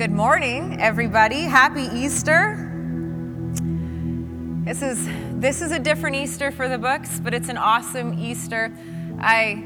Good morning, everybody. Happy Easter. This is this is a different Easter for the books, but it's an awesome Easter. I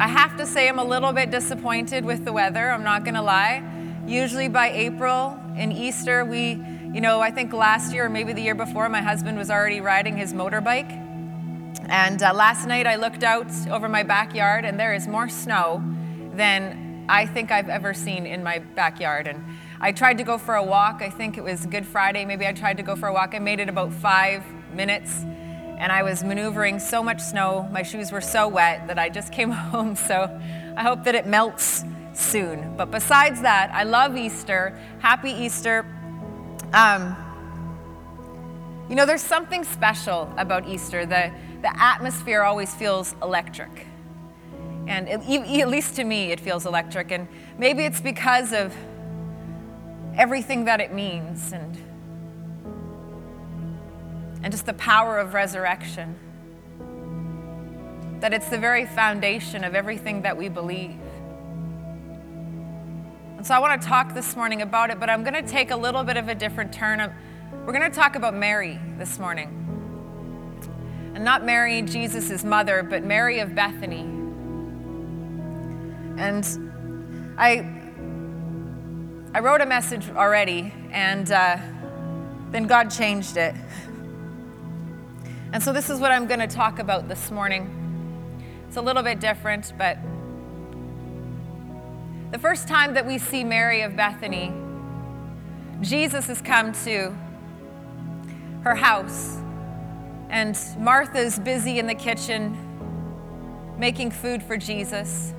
I have to say I'm a little bit disappointed with the weather. I'm not going to lie. Usually by April in Easter, we, you know, I think last year or maybe the year before, my husband was already riding his motorbike. And uh, last night I looked out over my backyard and there is more snow than I think I've ever seen in my backyard. And I tried to go for a walk. I think it was Good Friday. Maybe I tried to go for a walk. I made it about five minutes. And I was maneuvering so much snow. My shoes were so wet that I just came home. So I hope that it melts soon. But besides that, I love Easter. Happy Easter. Um, you know, there's something special about Easter. The, the atmosphere always feels electric. And at least to me, it feels electric. And maybe it's because of everything that it means and, and just the power of resurrection. That it's the very foundation of everything that we believe. And so I want to talk this morning about it, but I'm going to take a little bit of a different turn. We're going to talk about Mary this morning. And not Mary, Jesus' mother, but Mary of Bethany. And I, I wrote a message already, and uh, then God changed it. And so this is what I'm going to talk about this morning. It's a little bit different, but the first time that we see Mary of Bethany, Jesus has come to her house, and Martha's busy in the kitchen making food for Jesus.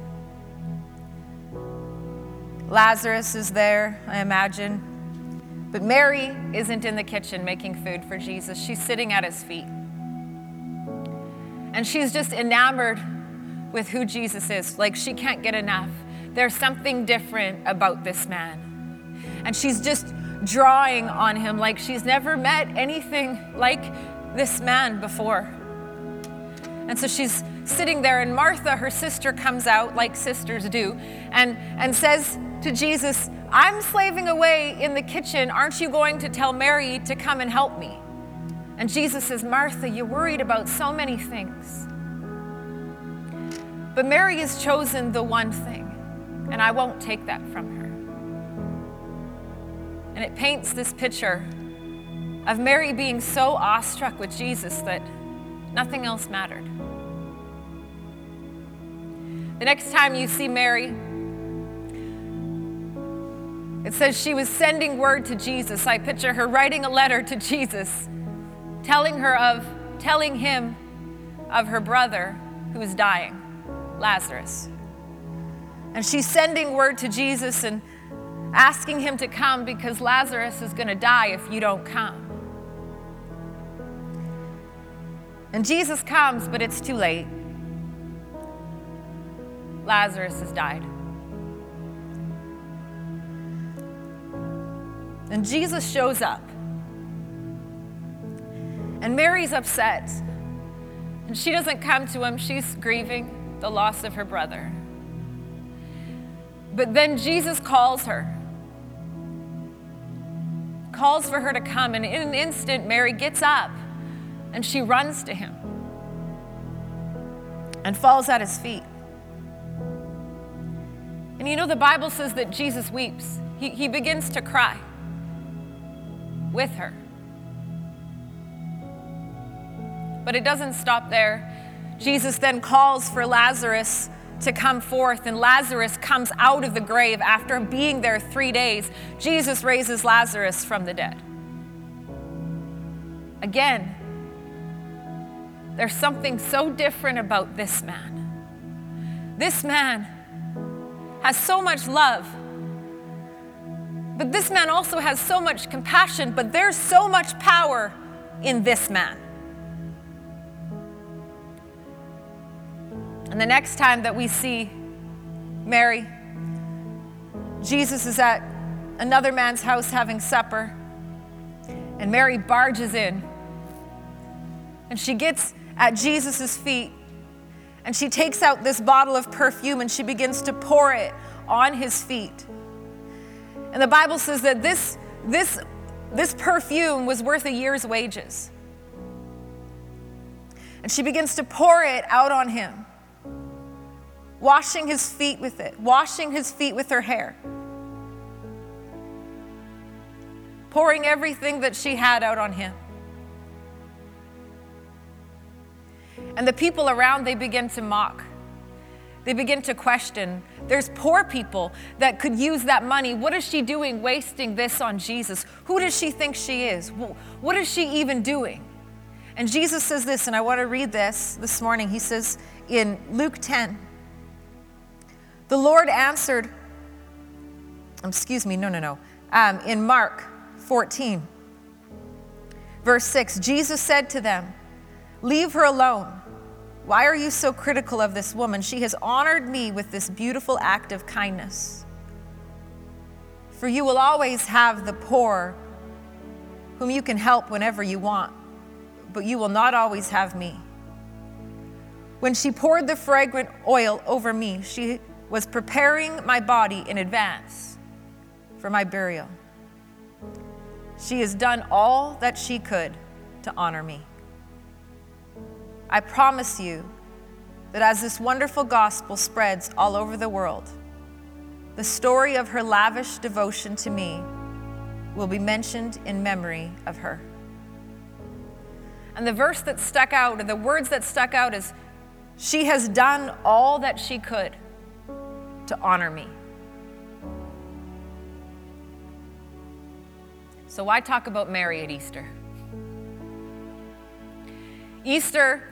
Lazarus is there, I imagine. But Mary isn't in the kitchen making food for Jesus. She's sitting at his feet. And she's just enamored with who Jesus is. Like she can't get enough. There's something different about this man. And she's just drawing on him like she's never met anything like this man before. And so she's sitting there, and Martha, her sister, comes out like sisters do and, and says, to Jesus, I'm slaving away in the kitchen. Aren't you going to tell Mary to come and help me? And Jesus says, Martha, you're worried about so many things. But Mary has chosen the one thing, and I won't take that from her. And it paints this picture of Mary being so awestruck with Jesus that nothing else mattered. The next time you see Mary, it says she was sending word to Jesus. I picture her writing a letter to Jesus, telling her of, telling him of her brother who was dying, Lazarus. And she's sending word to Jesus and asking him to come because Lazarus is going to die if you don't come. And Jesus comes, but it's too late. Lazarus has died. And Jesus shows up. And Mary's upset. And she doesn't come to him, she's grieving the loss of her brother. But then Jesus calls her, calls for her to come. And in an instant, Mary gets up and she runs to him and falls at his feet. And you know, the Bible says that Jesus weeps, he, he begins to cry with her. But it doesn't stop there. Jesus then calls for Lazarus to come forth, and Lazarus comes out of the grave after being there three days. Jesus raises Lazarus from the dead. Again, there's something so different about this man. This man has so much love but this man also has so much compassion, but there's so much power in this man. And the next time that we see Mary, Jesus is at another man's house having supper, and Mary barges in. And she gets at Jesus' feet, and she takes out this bottle of perfume and she begins to pour it on his feet. And the Bible says that this, this, this perfume was worth a year's wages. And she begins to pour it out on him, washing his feet with it, washing his feet with her hair, pouring everything that she had out on him. And the people around, they begin to mock. They begin to question. There's poor people that could use that money. What is she doing wasting this on Jesus? Who does she think she is? What is she even doing? And Jesus says this, and I want to read this this morning. He says in Luke 10, the Lord answered, excuse me, no, no, no. Um, in Mark 14, verse 6, Jesus said to them, Leave her alone. Why are you so critical of this woman? She has honored me with this beautiful act of kindness. For you will always have the poor whom you can help whenever you want, but you will not always have me. When she poured the fragrant oil over me, she was preparing my body in advance for my burial. She has done all that she could to honor me. I promise you that as this wonderful gospel spreads all over the world, the story of her lavish devotion to me will be mentioned in memory of her. And the verse that stuck out, or the words that stuck out, is She has done all that she could to honor me. So, why talk about Mary at Easter? Easter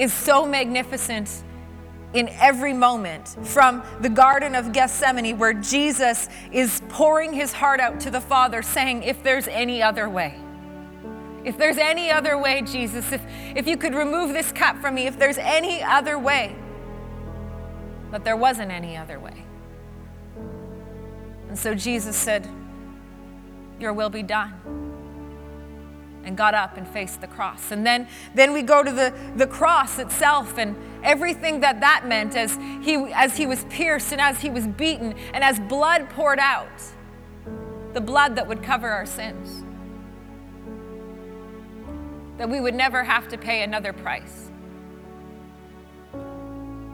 is so magnificent in every moment from the Garden of Gethsemane, where Jesus is pouring his heart out to the Father, saying, If there's any other way, if there's any other way, Jesus, if, if you could remove this cup from me, if there's any other way. But there wasn't any other way. And so Jesus said, Your will be done and got up and faced the cross. And then, then we go to the, the cross itself and everything that that meant as he, as he was pierced and as he was beaten and as blood poured out, the blood that would cover our sins. That we would never have to pay another price.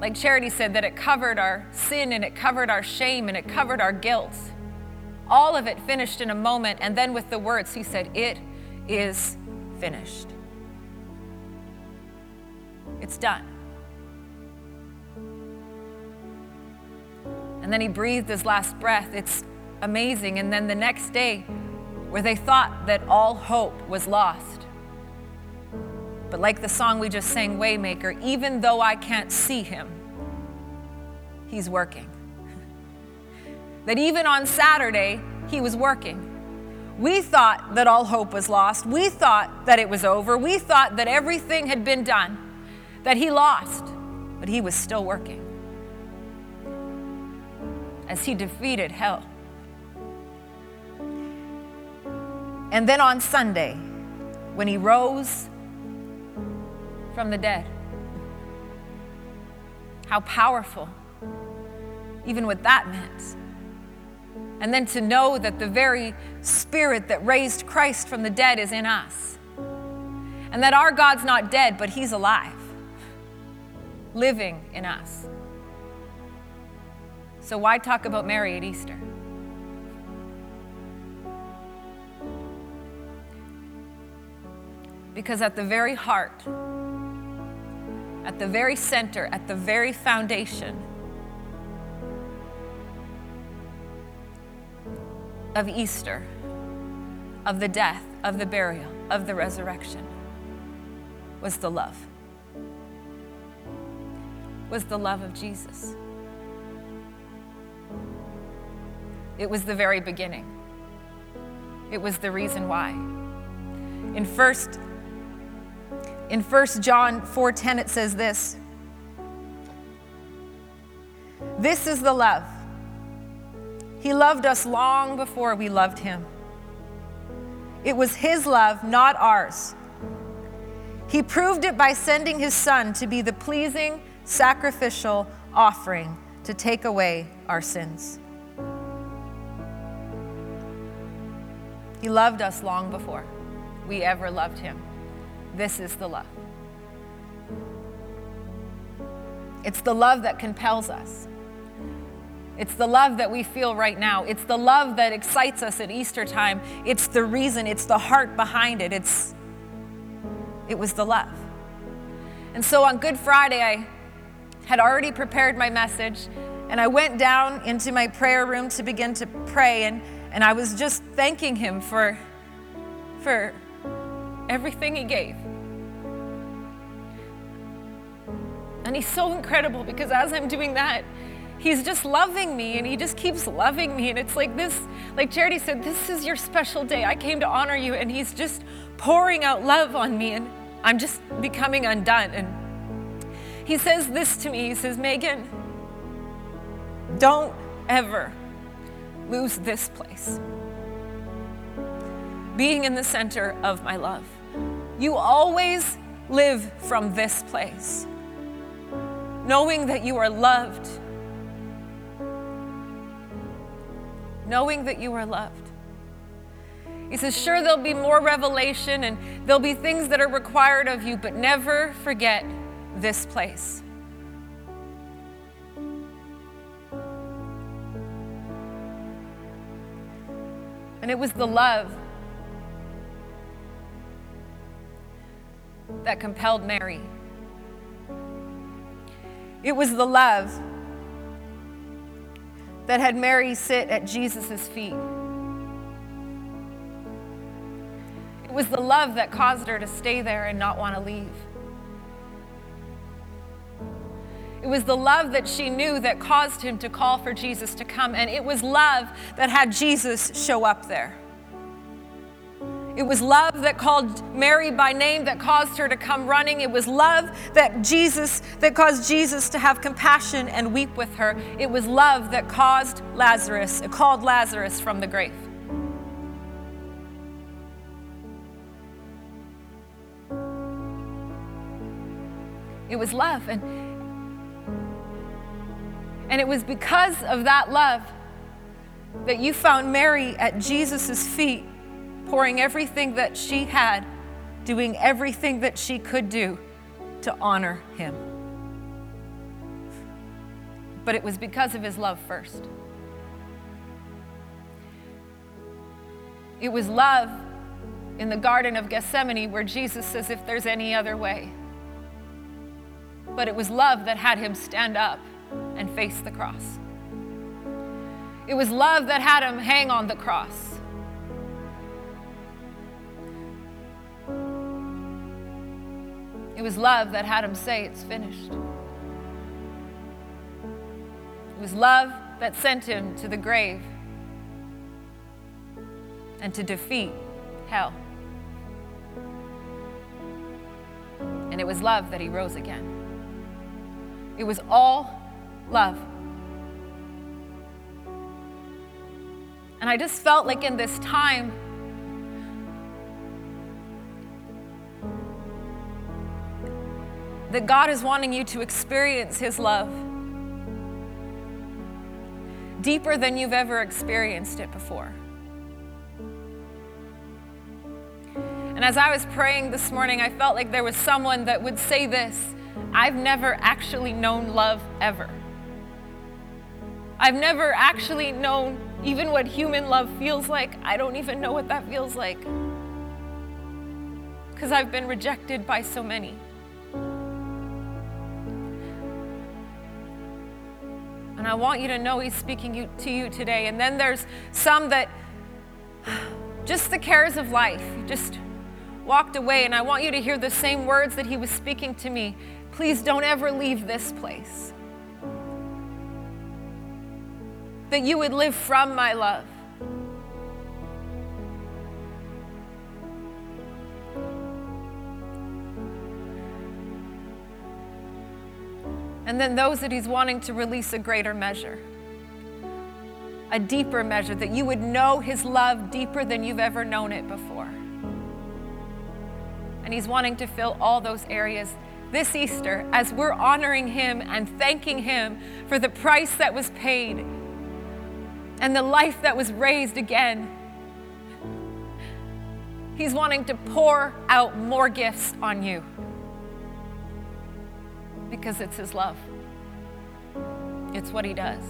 Like Charity said, that it covered our sin and it covered our shame and it covered our guilt. All of it finished in a moment. And then with the words, he said, It is finished. It's done. And then he breathed his last breath. It's amazing. And then the next day, where they thought that all hope was lost. But like the song we just sang, Waymaker, even though I can't see him, he's working. that even on Saturday, he was working. We thought that all hope was lost. We thought that it was over. We thought that everything had been done, that he lost, but he was still working as he defeated hell. And then on Sunday, when he rose from the dead, how powerful, even what that meant. And then to know that the very spirit that raised Christ from the dead is in us. And that our God's not dead, but he's alive, living in us. So, why talk about Mary at Easter? Because at the very heart, at the very center, at the very foundation of Easter, of the death, of the burial, of the resurrection, was the love. Was the love of Jesus. It was the very beginning. It was the reason why. In first in 1 John 4:10 it says this. This is the love he loved us long before we loved him. It was his love, not ours. He proved it by sending his son to be the pleasing, sacrificial offering to take away our sins. He loved us long before we ever loved Him. This is the love. It's the love that compels us. It's the love that we feel right now. It's the love that excites us at Easter time. It's the reason, it's the heart behind it. It's it was the love. And so on Good Friday I had already prepared my message and I went down into my prayer room to begin to pray and and I was just thanking him for for everything he gave. And he's so incredible because as I'm doing that, he's just loving me and he just keeps loving me. And it's like this, like Charity said, this is your special day. I came to honor you. And he's just pouring out love on me. And I'm just becoming undone. And he says this to me He says, Megan, don't ever lose this place. Being in the center of my love. You always live from this place knowing that you are loved, knowing that you are loved. He says, Sure, there'll be more revelation and there'll be things that are required of you, but never forget this place. And it was the love that compelled Mary. It was the love that had Mary sit at Jesus' feet. It was the love that caused her to stay there and not want to leave. It was the love that she knew that caused him to call for Jesus to come. And it was love that had Jesus show up there. It was love that called Mary by name that caused her to come running. It was love that Jesus that caused Jesus to have compassion and weep with her. It was love that caused Lazarus, called Lazarus from the grave. It was love and and it was because of that love that you found Mary at Jesus' feet pouring everything that she had, doing everything that she could do to honor him. But it was because of his love first. It was love in the Garden of Gethsemane where Jesus says, If there's any other way. But it was love that had him stand up and face the cross. It was love that had him hang on the cross. Was love that had him say, It's finished. It was love that sent him to the grave and to defeat hell. And it was love that he rose again. It was all love. And I just felt like in this time, that God is wanting you to experience His love deeper than you've ever experienced it before. And as I was praying this morning, I felt like there was someone that would say this I've never actually known love ever. I've never actually known even what human love feels like. I don't even know what that feels like. Because I've been rejected by so many. And I want you to know He's speaking you, to you today. And then there's some that just the cares of life just walked away. And I want you to hear the same words that He was speaking to me. Please don't ever leave this place. That you would live from my love. And then those that He's wanting to release a greater measure, a deeper measure, that you would know His love deeper than you've ever known it before. And He's wanting to fill all those areas this Easter as we're honoring Him and thanking Him for the price that was paid and the life that was raised again. He's wanting to pour out more gifts on you because it's His love. It's what He does.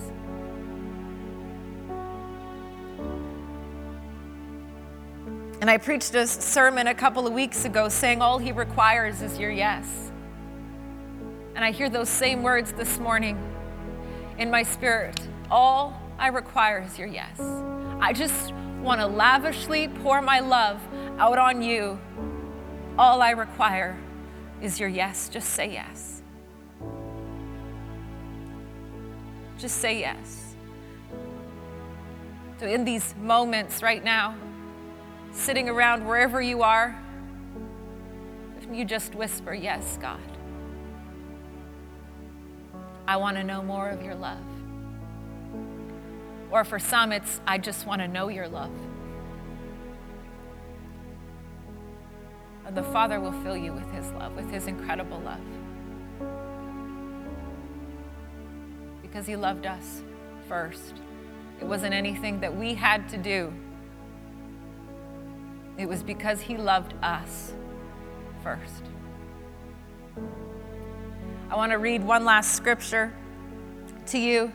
And I preached a sermon a couple of weeks ago saying all He requires is your yes. And I hear those same words this morning in my spirit. All I require is your yes. I just want to lavishly pour my love out on you. All I require is your yes. Just say yes. Just say yes. So, in these moments right now, sitting around wherever you are, you just whisper, Yes, God. I want to know more of your love. Or for some, it's, I just want to know your love. And the Father will fill you with his love, with his incredible love. Because he loved us first. It wasn't anything that we had to do, it was because he loved us first. I want to read one last scripture to you,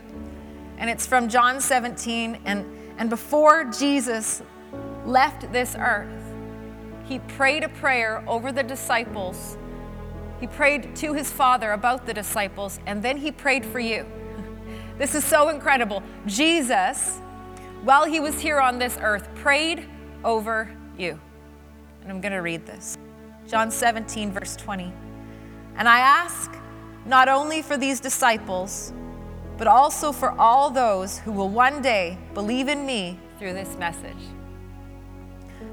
and it's from John 17. And, and before Jesus left this earth, he prayed a prayer over the disciples. He prayed to his Father about the disciples, and then he prayed for you. This is so incredible. Jesus, while he was here on this earth, prayed over you. And I'm going to read this John 17, verse 20. And I ask, not only for these disciples, but also for all those who will one day believe in me through this message.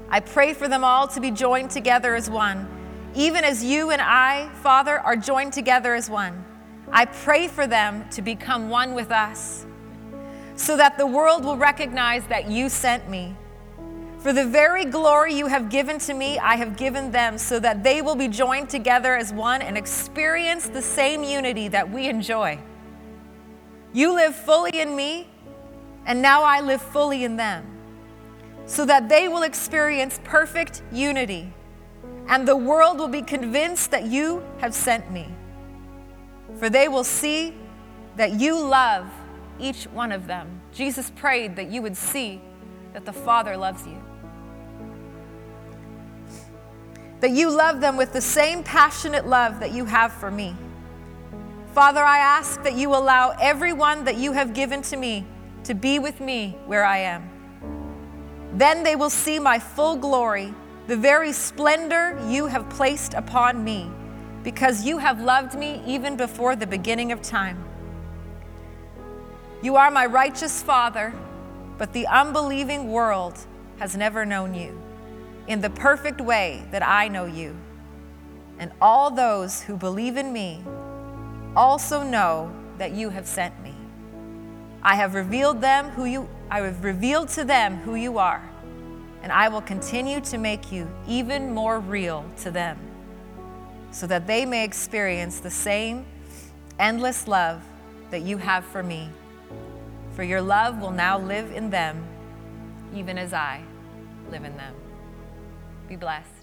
I pray for them all to be joined together as one, even as you and I, Father, are joined together as one. I pray for them to become one with us, so that the world will recognize that you sent me. For the very glory you have given to me, I have given them, so that they will be joined together as one and experience the same unity that we enjoy. You live fully in me, and now I live fully in them, so that they will experience perfect unity, and the world will be convinced that you have sent me. For they will see that you love each one of them. Jesus prayed that you would see that the Father loves you. that you love them with the same passionate love that you have for me. Father, I ask that you allow everyone that you have given to me to be with me where I am. Then they will see my full glory, the very splendor you have placed upon me, because you have loved me even before the beginning of time. You are my righteous Father, but the unbelieving world has never known you in the perfect way that I know you. And all those who believe in me also know that you have sent me. I have revealed them who you I have revealed to them who you are, and I will continue to make you even more real to them, so that they may experience the same endless love that you have for me. For your love will now live in them, even as I live in them. Be blessed.